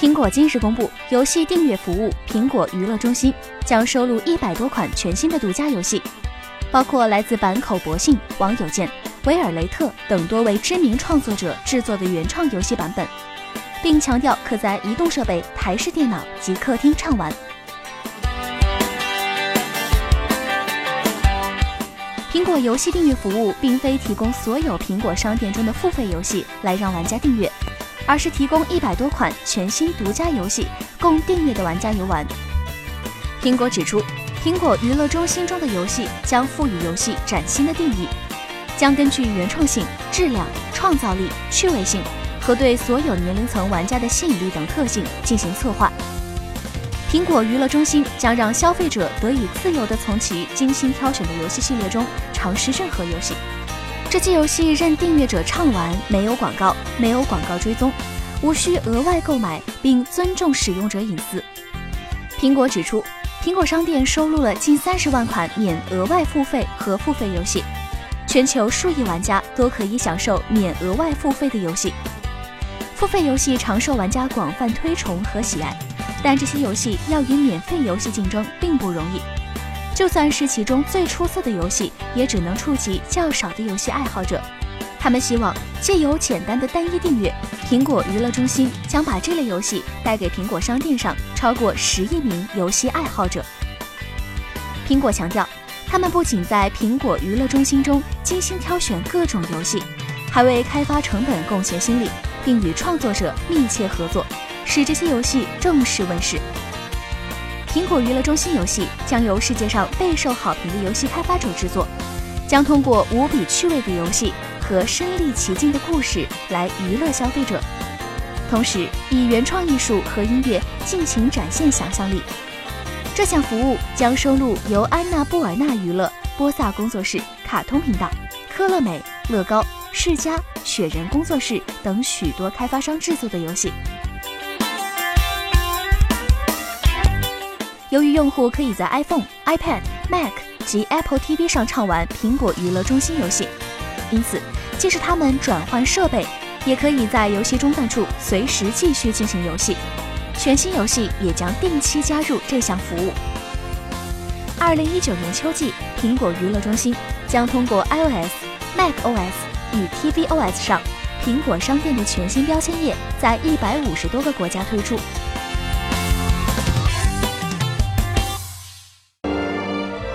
苹果今日公布，游戏订阅服务苹果娱乐中心将收录一百多款全新的独家游戏，包括来自坂口博信、网友见、维尔雷特等多位知名创作者制作的原创游戏版本，并强调可在移动设备、台式电脑及客厅畅玩。苹果游戏订阅服务并非提供所有苹果商店中的付费游戏来让玩家订阅。而是提供一百多款全新独家游戏供订阅的玩家游玩。苹果指出，苹果娱乐中心中的游戏将赋予游戏崭新的定义，将根据原创性、质量、创造力、趣味性和对所有年龄层玩家的吸引力等特性进行策划。苹果娱乐中心将让消费者得以自由地从其精心挑选的游戏系列中尝试任何游戏。这些游戏任订阅者畅玩，没有广告，没有广告追踪，无需额外购买，并尊重使用者隐私。苹果指出，苹果商店收录了近三十万款免额外付费和付费游戏，全球数亿玩家都可以享受免额外付费的游戏。付费游戏常受玩家广泛推崇和喜爱，但这些游戏要与免费游戏竞争并不容易。就算是其中最出色的游戏，也只能触及较少的游戏爱好者。他们希望借由简单的单一订阅，苹果娱乐中心将把这类游戏带给苹果商店上超过十亿名游戏爱好者。苹果强调，他们不仅在苹果娱乐中心中精心挑选各种游戏，还为开发成本贡献心力，并与创作者密切合作，使这些游戏正式问世。苹果娱乐中心游戏将由世界上备受好评的游戏开发者制作，将通过无比趣味的游戏和身临其境的故事来娱乐消费者，同时以原创艺术和音乐尽情展现想象力。这项服务将收录由安娜布尔纳娱乐、波萨工作室、卡通频道、科乐美、乐高、世嘉、雪人工作室等许多开发商制作的游戏。由于用户可以在 iPhone、iPad、Mac 及 Apple TV 上畅玩苹果娱乐中心游戏，因此即使他们转换设备，也可以在游戏中断处随时继续进行游戏。全新游戏也将定期加入这项服务。二零一九年秋季，苹果娱乐中心将通过 iOS、macOS 与 tvOS 上苹果商店的全新标签页，在一百五十多个国家推出。